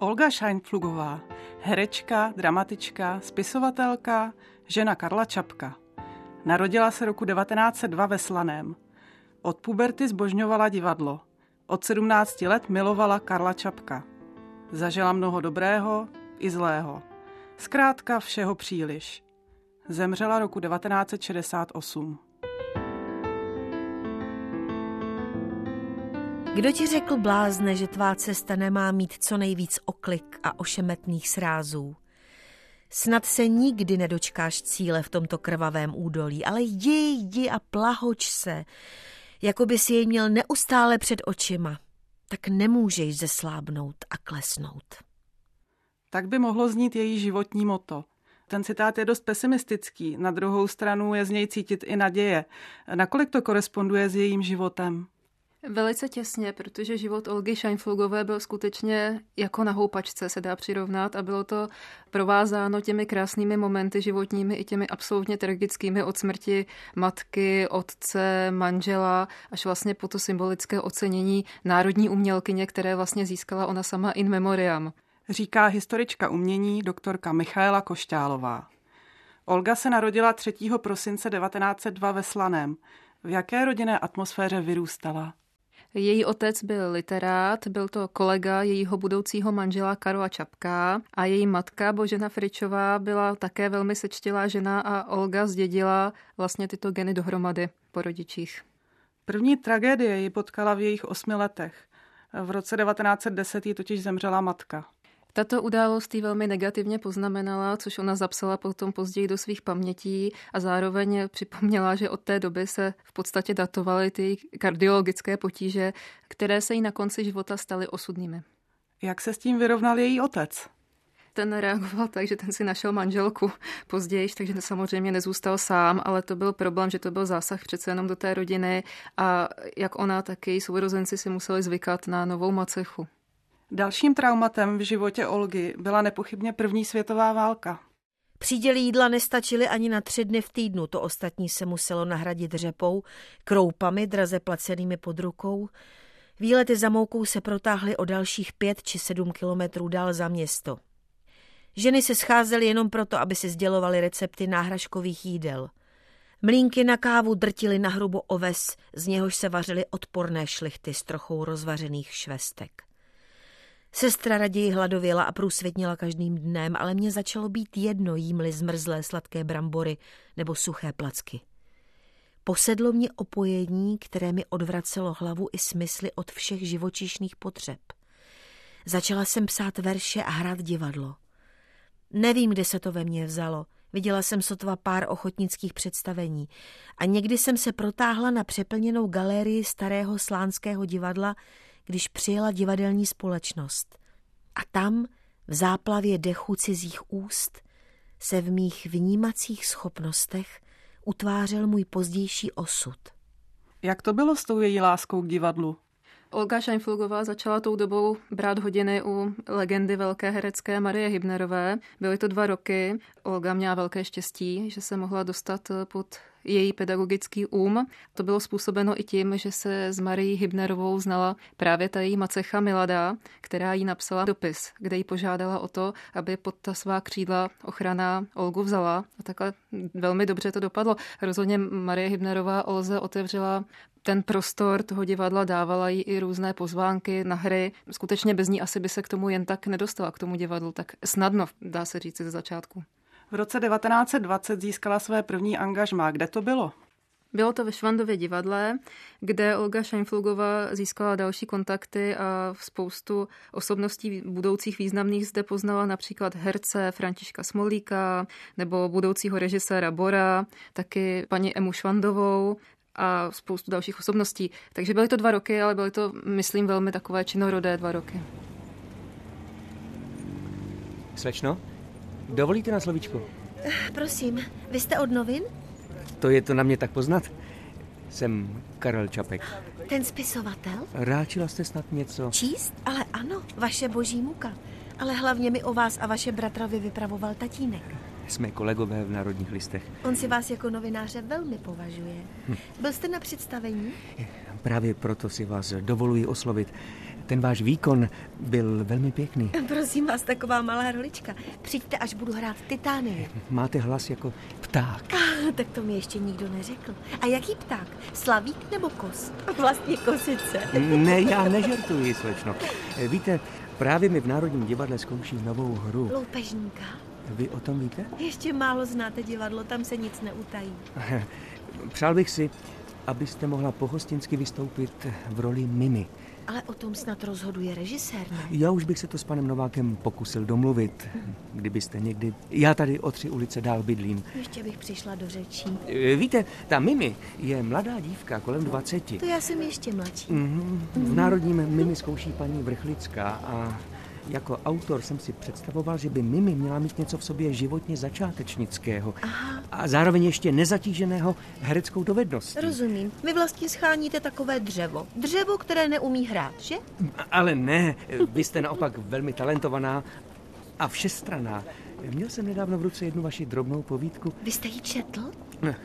Olga Scheinflugová, herečka, dramatička, spisovatelka, žena Karla Čapka. Narodila se roku 1902 ve Slaném. Od puberty zbožňovala divadlo. Od 17 let milovala Karla Čapka. Zažila mnoho dobrého i zlého. Zkrátka všeho příliš. Zemřela roku 1968. Kdo ti řekl, blázne, že tvá cesta nemá mít co nejvíc oklik a ošemetných srázů? Snad se nikdy nedočkáš cíle v tomto krvavém údolí, ale jdi, jdi a plahoč se, jako by si jej měl neustále před očima. Tak nemůžeš zeslábnout a klesnout. Tak by mohlo znít její životní moto. Ten citát je dost pesimistický, na druhou stranu je z něj cítit i naděje. Nakolik to koresponduje s jejím životem? Velice těsně, protože život Olgy Scheinflugové byl skutečně jako na houpačce, se dá přirovnat a bylo to provázáno těmi krásnými momenty životními i těmi absolutně tragickými od smrti matky, otce, manžela, až vlastně po to symbolické ocenění národní umělkyně, které vlastně získala ona sama in memoriam. Říká historička umění doktorka Michaela Košťálová. Olga se narodila 3. prosince 1902 ve Slaném. V jaké rodinné atmosféře vyrůstala? Její otec byl literát, byl to kolega jejího budoucího manžela Karola Čapka a její matka Božena Fričová byla také velmi sečtělá žena a Olga zdědila vlastně tyto geny dohromady po rodičích. První tragédie ji potkala v jejich osmi letech. V roce 1910 jí totiž zemřela matka. Tato událost jí velmi negativně poznamenala, což ona zapsala potom později do svých pamětí a zároveň připomněla, že od té doby se v podstatě datovaly ty kardiologické potíže, které se jí na konci života staly osudnými. Jak se s tím vyrovnal její otec? ten reagoval tak, že ten si našel manželku později, takže samozřejmě nezůstal sám, ale to byl problém, že to byl zásah přece jenom do té rodiny a jak ona, tak její sourozenci si museli zvykat na novou macechu. Dalším traumatem v životě Olgy byla nepochybně první světová válka. Příděly jídla nestačily ani na tři dny v týdnu, to ostatní se muselo nahradit řepou, kroupami draze placenými pod rukou. Výlety za moukou se protáhly o dalších pět či sedm kilometrů dál za město. Ženy se scházely jenom proto, aby si sdělovaly recepty náhražkových jídel. Mlínky na kávu drtily na hrubo oves, z něhož se vařily odporné šlichty s trochou rozvařených švestek. Sestra raději hladověla a průsvětnila každým dnem, ale mě začalo být jedno jímli zmrzlé sladké brambory nebo suché placky. Posedlo mě opojení, které mi odvracelo hlavu i smysly od všech živočišných potřeb. Začala jsem psát verše a hrát divadlo. Nevím, kde se to ve mně vzalo. Viděla jsem sotva pár ochotnických představení a někdy jsem se protáhla na přeplněnou galérii starého slánského divadla, když přijela divadelní společnost. A tam, v záplavě dechu cizích úst, se v mých vnímacích schopnostech utvářel můj pozdější osud. Jak to bylo s tou její láskou k divadlu? Olga Scheinflugová začala tou dobou brát hodiny u legendy velké herecké Marie Hybnerové. Byly to dva roky. Olga měla velké štěstí, že se mohla dostat pod její pedagogický um. To bylo způsobeno i tím, že se s Marií Hybnerovou znala právě ta její macecha Milada, která jí napsala dopis, kde jí požádala o to, aby pod ta svá křídla ochrana Olgu vzala. A takhle velmi dobře to dopadlo. Rozhodně Marie Hybnerová Olze otevřela ten prostor toho divadla dávala jí i různé pozvánky na hry. Skutečně bez ní asi by se k tomu jen tak nedostala, k tomu divadlu, tak snadno, dá se říct ze začátku. V roce 1920 získala své první angažmá. Kde to bylo? Bylo to ve Švandově divadle, kde Olga Scheinflugová získala další kontakty a spoustu osobností budoucích významných zde poznala například herce Františka Smolíka nebo budoucího režiséra Bora, taky paní Emu Švandovou a spoustu dalších osobností. Takže byly to dva roky, ale byly to, myslím, velmi takové činorodé dva roky. Slečno, dovolíte na slovíčko? Prosím, vy jste od novin? To je to na mě tak poznat. Jsem Karel Čapek. Ten spisovatel? Ráčila jste snad něco? Číst? Ale ano, vaše boží muka. Ale hlavně mi o vás a vaše bratrovi vypravoval tatínek. Jsme kolegové v Národních listech. On si vás jako novináře velmi považuje. Hm. Byl jste na představení? Právě proto si vás dovoluji oslovit. Ten váš výkon byl velmi pěkný. Prosím vás, taková malá rolička. Přijďte, až budu hrát Titánii. Máte hlas jako pták. Ah, tak to mi ještě nikdo neřekl. A jaký pták? Slavík nebo kos? Vlastně kosice. Ne, já nežertuji, slečno. Víte, právě mi v Národním divadle zkouší novou hru. Loupežníka. Vy o tom víte? Ještě málo znáte divadlo, tam se nic neutají. Přál bych si, abyste mohla pohostinsky vystoupit v roli Mimi. Ale o tom snad rozhoduje režisér, ne? Já už bych se to s panem Novákem pokusil domluvit, kdybyste někdy... Já tady o tři ulice dál bydlím. Ještě bych přišla do řečí. E, Víte, ta Mimi je mladá dívka kolem 20. To já jsem ještě mladší. Mhm. V Národním Mimi zkouší paní Vrchlická a jako autor jsem si představoval, že by Mimi měla mít něco v sobě životně začátečnického Aha. a zároveň ještě nezatíženého hereckou dovedností. Rozumím. Vy vlastně scháníte takové dřevo. Dřevo, které neumí hrát, že? Ale ne, vy jste naopak velmi talentovaná a všestraná. Měl jsem nedávno v ruce jednu vaši drobnou povídku, Vy jste ji četl?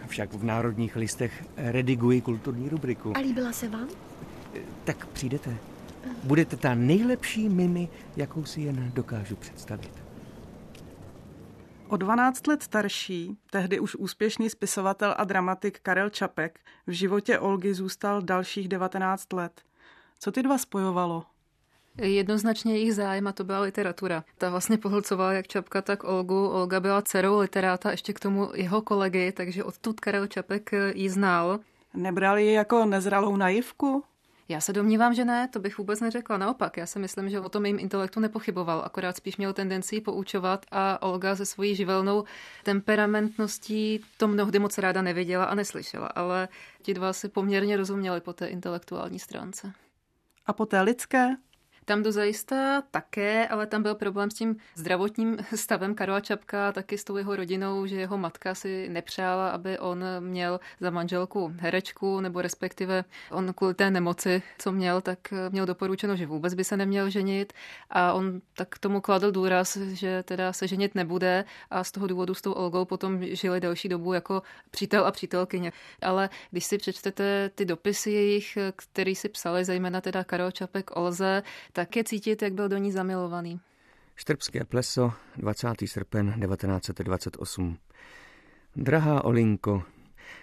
však v Národních listech rediguji kulturní rubriku. A líbila se vám? Tak přijdete. Budete ta nejlepší mimi, jakou si jen dokážu představit. O 12 let starší, tehdy už úspěšný spisovatel a dramatik Karel Čapek v životě Olgy zůstal dalších 19 let. Co ty dva spojovalo? Jednoznačně jejich zájem a to byla literatura. Ta vlastně pohlcovala jak Čapka, tak Olgu. Olga byla dcerou literáta, ještě k tomu jeho kolegy, takže odtud Karel Čapek ji znal. Nebrali ji jako nezralou naivku? Já se domnívám, že ne, to bych vůbec neřekla. Naopak, já si myslím, že o tom jejím intelektu nepochyboval, akorát spíš měl tendenci poučovat a Olga se svojí živelnou temperamentností to mnohdy moc ráda neviděla a neslyšela, ale ti dva si poměrně rozuměli po té intelektuální stránce. A po té lidské? Tam dozajista také, ale tam byl problém s tím zdravotním stavem Karla Čapka, taky s tou jeho rodinou, že jeho matka si nepřála, aby on měl za manželku herečku, nebo respektive on kvůli té nemoci, co měl, tak měl doporučeno, že vůbec by se neměl ženit a on tak tomu kladl důraz, že teda se ženit nebude a z toho důvodu s tou Olgou potom žili delší dobu jako přítel a přítelkyně. Ale když si přečtete ty dopisy jejich, který si psali, zejména teda Karel Čapek Olze, tak je cítit, jak byl do ní zamilovaný. Štrbské pleso, 20. srpen 1928. Drahá Olinko,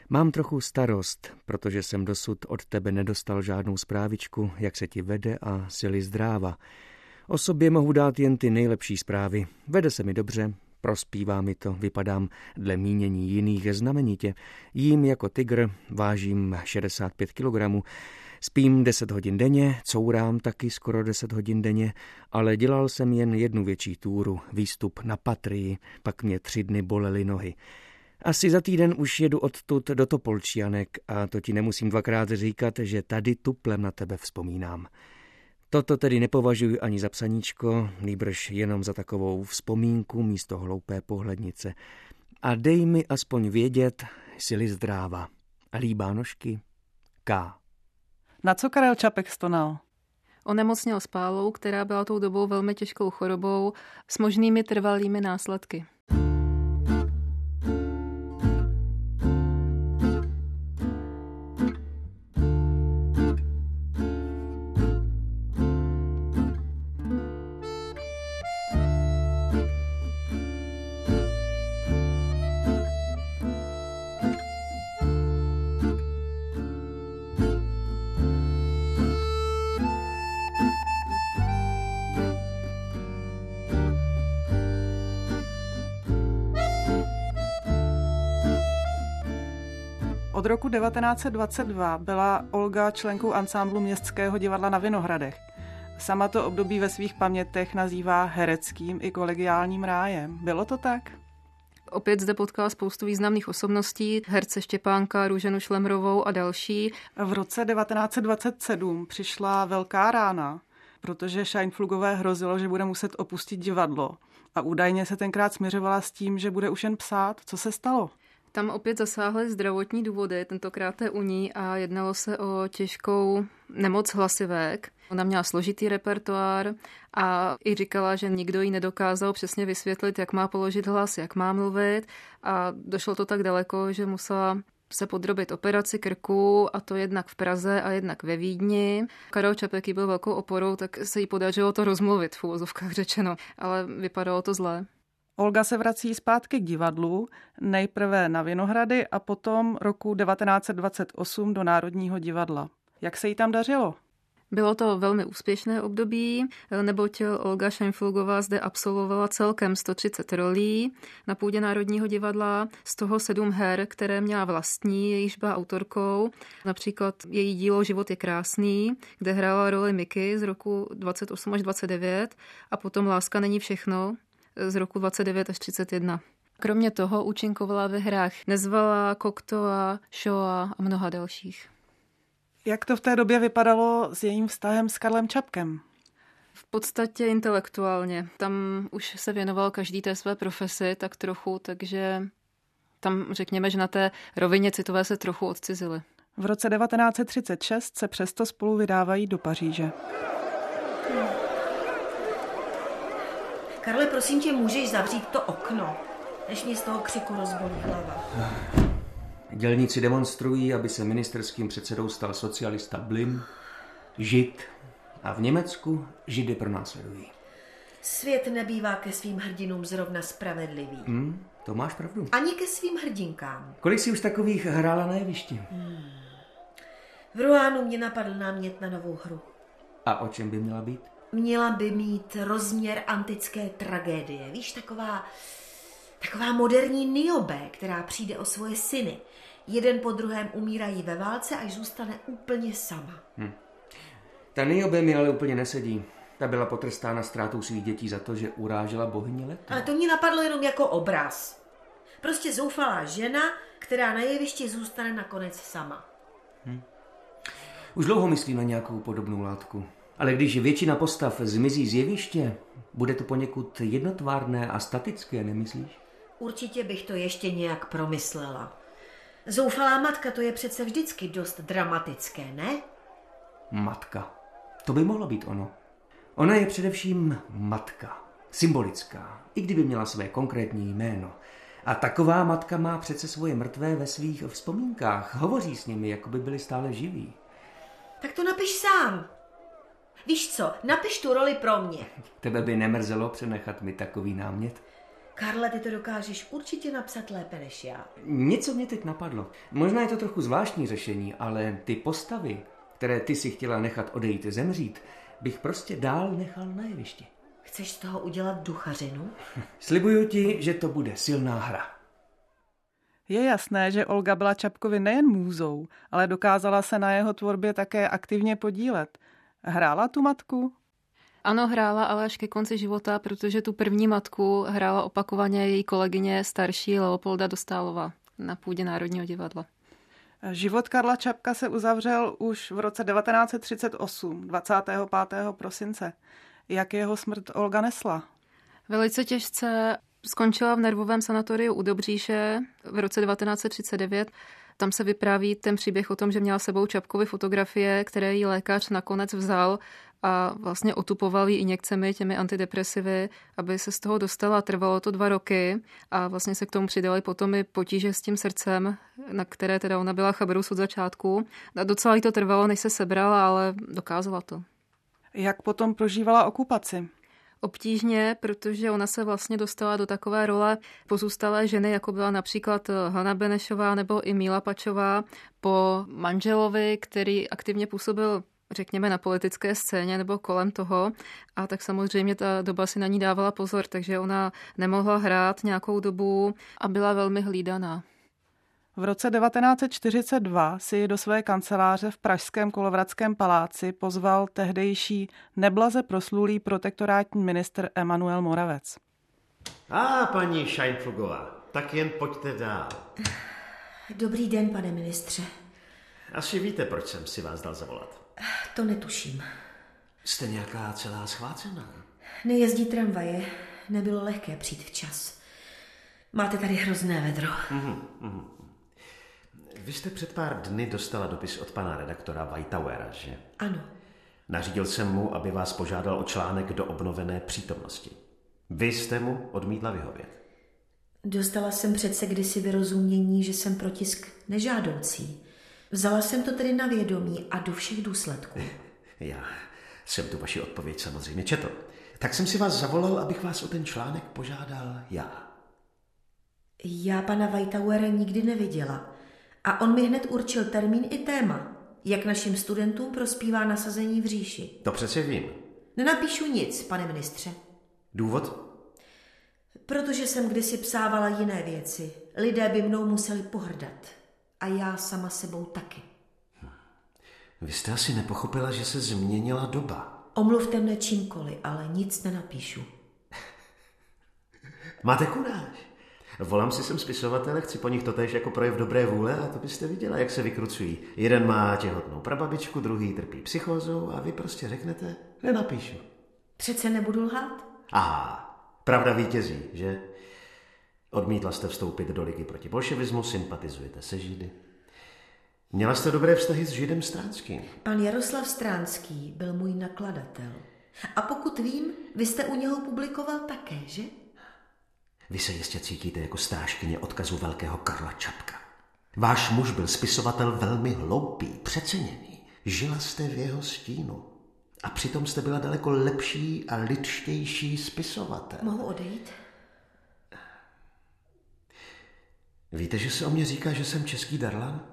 mám trochu starost, protože jsem dosud od tebe nedostal žádnou zprávičku, jak se ti vede a sily zdráva. O sobě mohu dát jen ty nejlepší zprávy. Vede se mi dobře, prospívá mi to, vypadám dle mínění jiných znamenitě. Jím jako tygr, vážím 65 kg, Spím 10 hodin denně, courám taky skoro 10 hodin denně, ale dělal jsem jen jednu větší túru, výstup na Patrii, pak mě tři dny bolely nohy. Asi za týden už jedu odtud do Topolčianek a to ti nemusím dvakrát říkat, že tady tuplem na tebe vzpomínám. Toto tedy nepovažuji ani za psaníčko, nýbrž jenom za takovou vzpomínku místo hloupé pohlednice. A dej mi aspoň vědět, sily zdráva. Líbá nožky? K. Na co Karel Čapek stonal? Onemocněl spálou, která byla tou dobou velmi těžkou chorobou s možnými trvalými následky. Od roku 1922 byla Olga členkou ansámblu Městského divadla na Vinohradech. Sama to období ve svých pamětech nazývá hereckým i kolegiálním rájem. Bylo to tak? Opět zde potkala spoustu významných osobností, herce Štěpánka, Růženu Šlemrovou a další. V roce 1927 přišla velká rána, protože Scheinflugové hrozilo, že bude muset opustit divadlo. A údajně se tenkrát směřovala s tím, že bude už jen psát. Co se stalo? Tam opět zasáhly zdravotní důvody, tentokrát je u ní a jednalo se o těžkou nemoc hlasivek. Ona měla složitý repertoár a i říkala, že nikdo jí nedokázal přesně vysvětlit, jak má položit hlas, jak má mluvit a došlo to tak daleko, že musela se podrobit operaci krku, a to jednak v Praze a jednak ve Vídni. Karel Čapek byl velkou oporou, tak se jí podařilo to rozmluvit, v úvozovkách řečeno, ale vypadalo to zle. Olga se vrací zpátky k divadlu, nejprve na Vinohrady a potom roku 1928 do Národního divadla. Jak se jí tam dařilo? Bylo to velmi úspěšné období, neboť Olga Šenflugová zde absolvovala celkem 130 rolí na půdě Národního divadla, z toho sedm her, které měla vlastní, jejíž byla autorkou. Například její dílo Život je krásný, kde hrála roli Miky z roku 28 až 29 a potom Láska není všechno z roku 29 až 31. Kromě toho účinkovala ve hrách Nezvala, Koktoa, Shoa a mnoha dalších. Jak to v té době vypadalo s jejím vztahem s Karlem Čapkem? V podstatě intelektuálně. Tam už se věnoval každý té své profesi tak trochu, takže tam řekněme, že na té rovině citové se trochu odcizili. V roce 1936 se přesto spolu vydávají do Paříže. Karle, prosím tě, můžeš zavřít to okno, než mi z toho křiku rozbolí hlava. Dělníci demonstrují, aby se ministerským předsedou stal socialista Blim, Žid a v Německu Židy pronásledují. Svět nebývá ke svým hrdinům zrovna spravedlivý. Hmm, to máš pravdu. Ani ke svým hrdinkám. Kolik jsi už takových hrála na jevišti? Hmm. V Ruánu mě napadl námět na novou hru. A o čem by měla být? Měla by mít rozměr antické tragédie. Víš, taková, taková moderní Niobe, která přijde o svoje syny jeden po druhém umírají ve válce, až zůstane úplně sama. Hm. Ta Niobe mi ale úplně nesedí. Ta byla potrestána ztrátou svých dětí za to, že urážela bohyni let. Ale to mě napadlo jenom jako obraz. Prostě zoufalá žena, která na jevišti zůstane nakonec sama. Hm. Už dlouho myslím na nějakou podobnou látku. Ale když většina postav zmizí z jeviště, bude to poněkud jednotvárné a statické, nemyslíš? Určitě bych to ještě nějak promyslela. Zoufalá matka, to je přece vždycky dost dramatické, ne? Matka. To by mohlo být ono. Ona je především matka. Symbolická, i kdyby měla své konkrétní jméno. A taková matka má přece svoje mrtvé ve svých vzpomínkách. Hovoří s nimi, jako by byli stále živí. Tak to napiš sám. Víš co, napiš tu roli pro mě. Tebe by nemrzelo přenechat mi takový námět? Karle, ty to dokážeš určitě napsat lépe než já. Něco mě teď napadlo. Možná je to trochu zvláštní řešení, ale ty postavy, které ty si chtěla nechat odejít zemřít, bych prostě dál nechal na jevišti. Chceš z toho udělat duchařinu? Slibuju ti, že to bude silná hra. Je jasné, že Olga byla Čapkovi nejen můzou, ale dokázala se na jeho tvorbě také aktivně podílet. Hrála tu matku? Ano, hrála, ale až ke konci života, protože tu první matku hrála opakovaně její kolegyně starší Leopolda Dostálova na půdě Národního divadla. Život Karla Čapka se uzavřel už v roce 1938, 25. prosince. Jak jeho smrt Olga nesla? Velice těžce skončila v nervovém sanatoriu u Dobříše v roce 1939. Tam se vypráví ten příběh o tom, že měla sebou Čapkovi fotografie, které jí lékař nakonec vzal a vlastně otupoval ji injekcemi, těmi antidepresivy, aby se z toho dostala. Trvalo to dva roky a vlastně se k tomu přidali potom i potíže s tím srdcem, na které teda ona byla chaberus od začátku. A docela jí to trvalo, než se sebrala, ale dokázala to. Jak potom prožívala okupaci? Obtížně, protože ona se vlastně dostala do takové role pozůstalé ženy, jako byla například Hanna Benešová nebo i Míla Pačová po manželovi, který aktivně působil řekněme, na politické scéně nebo kolem toho. A tak samozřejmě ta doba si na ní dávala pozor, takže ona nemohla hrát nějakou dobu a byla velmi hlídaná. V roce 1942 si do své kanceláře v Pražském kolovradském paláci pozval tehdejší neblaze proslulý protektorátní ministr Emanuel Moravec. A paní Scheinflugová, tak jen pojďte dál. Dobrý den, pane ministře. Asi víte, proč jsem si vás dal zavolat. To netuším. Jste nějaká celá schvácená? Nejezdí tramvaje. Nebylo lehké přijít včas. Máte tady hrozné vedro. Mm-hmm, mm-hmm. Vy jste před pár dny dostala dopis od pana redaktora Whitauera, že? Ano. Nařídil jsem mu, aby vás požádal o článek do obnovené přítomnosti. Vy jste mu odmítla vyhovět. Dostala jsem přece kdysi vyrozumění, že jsem protisk nežádoucí. Vzala jsem to tedy na vědomí a do všech důsledků. Já jsem tu vaši odpověď samozřejmě četl. Tak jsem si vás zavolal, abych vás o ten článek požádal já. Já pana Weitauera nikdy neviděla. A on mi hned určil termín i téma, jak našim studentům prospívá nasazení v říši. To přece vím. Nenapíšu nic, pane ministře. Důvod? Protože jsem kdysi psávala jiné věci. Lidé by mnou museli pohrdat. A já sama sebou taky. Vy jste asi nepochopila, že se změnila doba. Omluvte mne čímkoliv, ale nic nenapíšu. Máte kuráž. Volám si sem spisovatele, chci po nich totéž jako projev dobré vůle a to byste viděla, jak se vykrucují. Jeden má těhotnou prababičku, druhý trpí psychózou a vy prostě řeknete, nenapíšu. Přece nebudu lhát? Aha, pravda vítězí, že? Odmítla jste vstoupit do ligy proti bolševismu, sympatizujete se Židy. Měla jste dobré vztahy s Židem Stránským? Pan Jaroslav Stránský byl můj nakladatel. A pokud vím, vy jste u něho publikoval také, že? Vy se jistě cítíte jako strážkyně odkazu velkého Karla Čapka. Váš muž byl spisovatel velmi hloupý, přeceněný. Žila jste v jeho stínu. A přitom jste byla daleko lepší a lidštější spisovatel. Mohu odejít? Víte, že se o mě říká, že jsem český Darlan?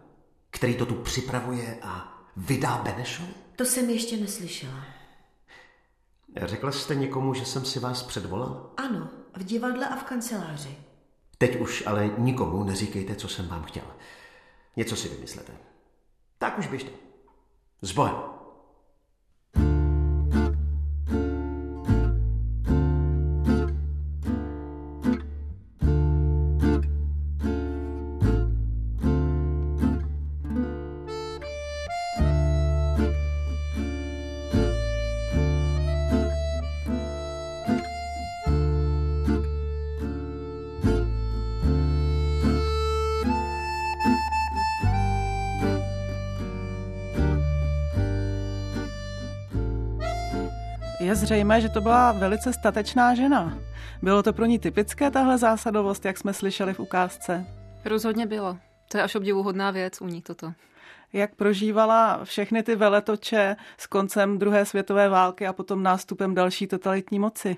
Který to tu připravuje a vydá Benešovi? To jsem ještě neslyšela. Řekla jste někomu, že jsem si vás předvolal? Ano, v divadle a v kanceláři. Teď už ale nikomu neříkejte, co jsem vám chtěl. Něco si vymyslete. Tak už běžte. S Bohem. Zřejmé, že to byla velice statečná žena. Bylo to pro ní typické tahle zásadovost, jak jsme slyšeli v ukázce? Rozhodně bylo. To je až obdivuhodná věc u ní toto. Jak prožívala všechny ty veletoče s koncem druhé světové války a potom nástupem další totalitní moci?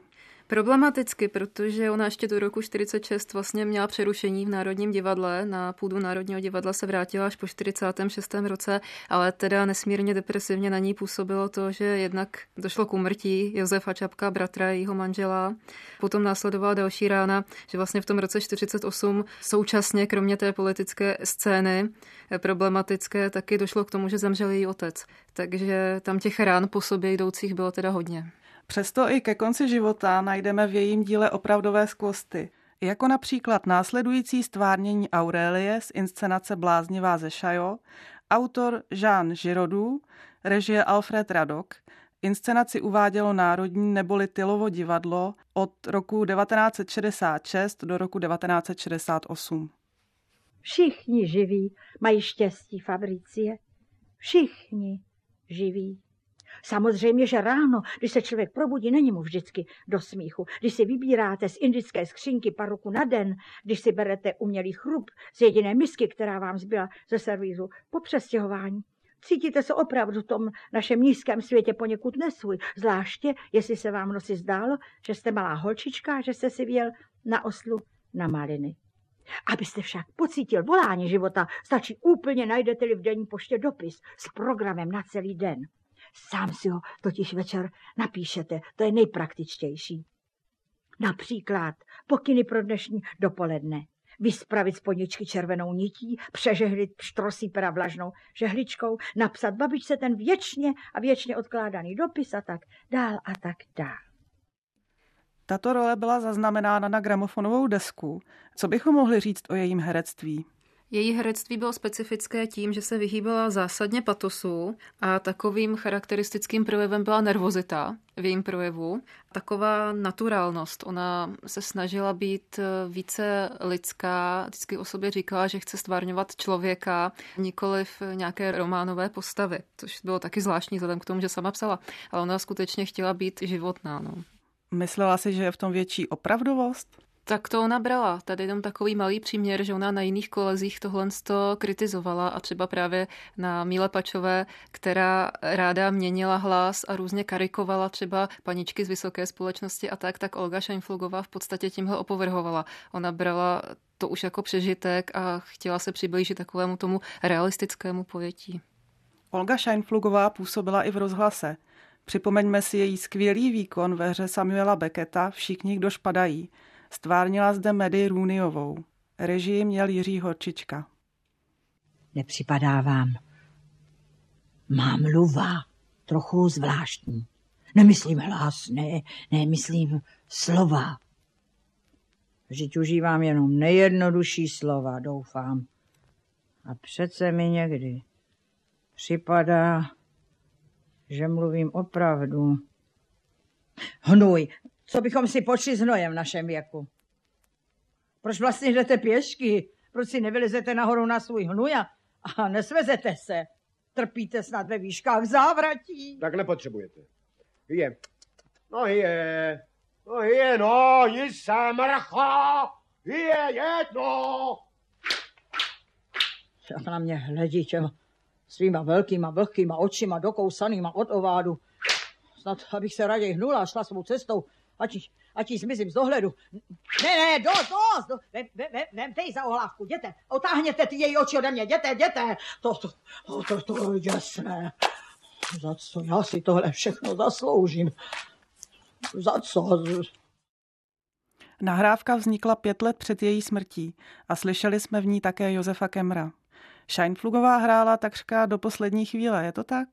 Problematicky, protože ona ještě do roku 46 vlastně měla přerušení v Národním divadle. Na půdu Národního divadla se vrátila až po 46. roce, ale teda nesmírně depresivně na ní působilo to, že jednak došlo k umrtí Josefa Čapka, bratra jeho manžela. Potom následovala další rána, že vlastně v tom roce 48 současně, kromě té politické scény problematické, taky došlo k tomu, že zemřel její otec. Takže tam těch rán po sobě jdoucích bylo teda hodně. Přesto i ke konci života najdeme v jejím díle opravdové skvosty, jako například následující stvárnění Aurelie z inscenace Bláznivá ze Šajo, autor Jean Giraudoux, režie Alfred Radok, inscenaci uvádělo Národní neboli Tylovo divadlo od roku 1966 do roku 1968. Všichni živí mají štěstí, Fabricie. Všichni živí. Samozřejmě, že ráno, když se člověk probudí, není mu vždycky do smíchu. Když si vybíráte z indické skřínky paruku na den, když si berete umělý chrup z jediné misky, která vám zbyla ze servízu po přestěhování, cítíte se opravdu v tom našem nízkém světě poněkud nesvůj, zvláště jestli se vám noci zdálo, že jste malá holčička, že jste si věl na oslu na maliny. Abyste však pocítil volání života, stačí úplně najdete-li v denní poště dopis s programem na celý den. Sám si ho totiž večer napíšete, to je nejpraktičtější. Například pokyny pro dnešní dopoledne. Vyspravit spodničky červenou nití, přežehlit štrosí pera vlažnou žehličkou, napsat babičce ten věčně a věčně odkládaný dopis a tak dál a tak dál. Tato role byla zaznamenána na gramofonovou desku. Co bychom mohli říct o jejím herectví? Její herectví bylo specifické tím, že se vyhýbala zásadně patosu a takovým charakteristickým projevem byla nervozita v jejím projevu. Taková naturálnost. Ona se snažila být více lidská, vždycky o sobě říkala, že chce stvárňovat člověka, nikoli v nějaké románové postavy, což bylo taky zvláštní vzhledem k tomu, že sama psala. Ale ona skutečně chtěla být životná. No. Myslela si, že je v tom větší opravdovost? Tak to ona brala. Tady jenom takový malý příměr, že ona na jiných kolezích tohle to kritizovala a třeba právě na Míle Pačové, která ráda měnila hlas a různě karikovala třeba paničky z vysoké společnosti a tak, tak Olga Scheinflugová v podstatě tímhle opovrhovala. Ona brala to už jako přežitek a chtěla se přiblížit takovému tomu realistickému pojetí. Olga Scheinflugová působila i v rozhlase. Připomeňme si její skvělý výkon ve hře Samuela Becketa Všichni, kdo špadají. Stvárnila zde Medy Růniovou. Režii měl Jiří Horčička. Nepřipadá vám. Má mluva trochu zvláštní. Nemyslím hlas, ne, ne, myslím slova. Vždyť užívám jenom nejjednodušší slova, doufám. A přece mi někdy připadá, že mluvím opravdu. Hnůj, co bychom si počli s hnojem v našem věku? Proč vlastně jdete pěšky? Proč si nevylezete nahoru na svůj hnůj a nesvezete se? Trpíte snad ve výškách závratí? Tak nepotřebujete. Je. No je. No je, no, jsem mrcho. Je, jedno. Jak na mě hledí těma svýma velkýma vlhkýma očima dokousanýma od ovádu. Snad, abych se raději hnula a šla svou cestou, ať, ať jí zmizím z dohledu. Ne, ne, dost, dost, do, vem, vem, vemte ji za ohlávku, jděte, otáhněte ty její oči ode mě, jděte, jděte. To, to, to, to, to je děsné. Za co já si tohle všechno zasloužím? Za co? Nahrávka vznikla pět let před její smrtí a slyšeli jsme v ní také Josefa Kemra. Scheinflugová hrála takřka do poslední chvíle, je to tak?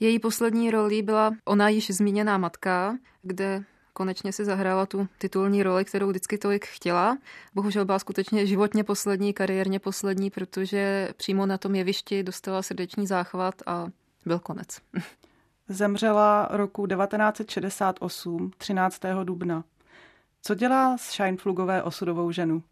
Její poslední roli byla ona již zmíněná matka, kde konečně si zahrála tu titulní roli, kterou vždycky tolik chtěla. Bohužel byla skutečně životně poslední, kariérně poslední, protože přímo na tom jevišti dostala srdeční záchvat a byl konec. Zemřela roku 1968, 13. dubna. Co dělá z Scheinflugové osudovou ženu?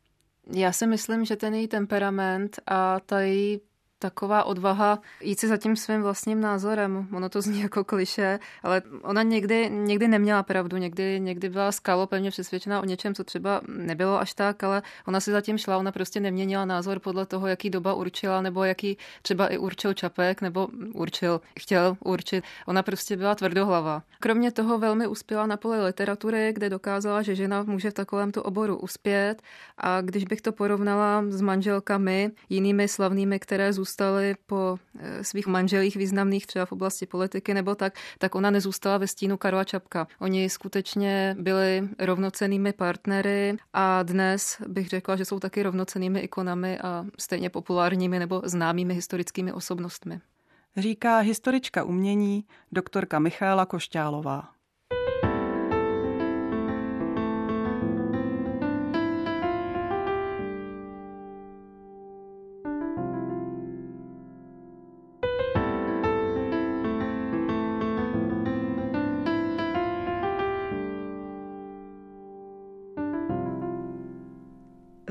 Já si myslím, že ten její temperament a ta její taková odvaha jít si za tím svým vlastním názorem. Ono to zní jako kliše, ale ona někdy, někdy neměla pravdu, někdy, někdy byla skalo pevně přesvědčená o něčem, co třeba nebylo až tak, ale ona si zatím šla, ona prostě neměnila názor podle toho, jaký doba určila, nebo jaký třeba i určil Čapek, nebo určil, chtěl určit. Ona prostě byla tvrdohlava. Kromě toho velmi uspěla na poli literatury, kde dokázala, že žena může v takovémto oboru uspět a když bych to porovnala s manželkami, jinými slavnými, které zůstaly zůstaly po eh, svých manželích významných třeba v oblasti politiky nebo tak, tak ona nezůstala ve stínu Karla Čapka. Oni skutečně byli rovnocenými partnery a dnes bych řekla, že jsou taky rovnocenými ikonami a stejně populárními nebo známými historickými osobnostmi. Říká historička umění doktorka Michála Košťálová.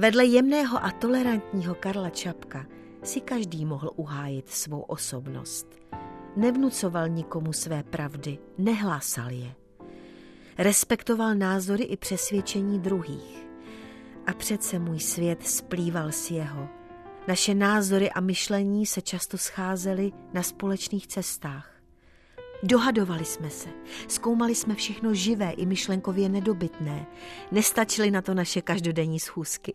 Vedle jemného a tolerantního Karla Čapka si každý mohl uhájit svou osobnost. Nevnucoval nikomu své pravdy, nehlásal je. Respektoval názory i přesvědčení druhých. A přece můj svět splýval s jeho. Naše názory a myšlení se často scházely na společných cestách. Dohadovali jsme se, zkoumali jsme všechno živé i myšlenkově nedobytné. Nestačily na to naše každodenní schůzky.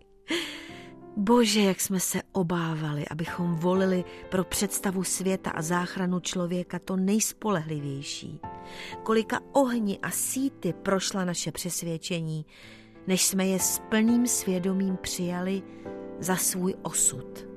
Bože, jak jsme se obávali, abychom volili pro představu světa a záchranu člověka to nejspolehlivější. Kolika ohni a síty prošla naše přesvědčení, než jsme je s plným svědomím přijali za svůj osud.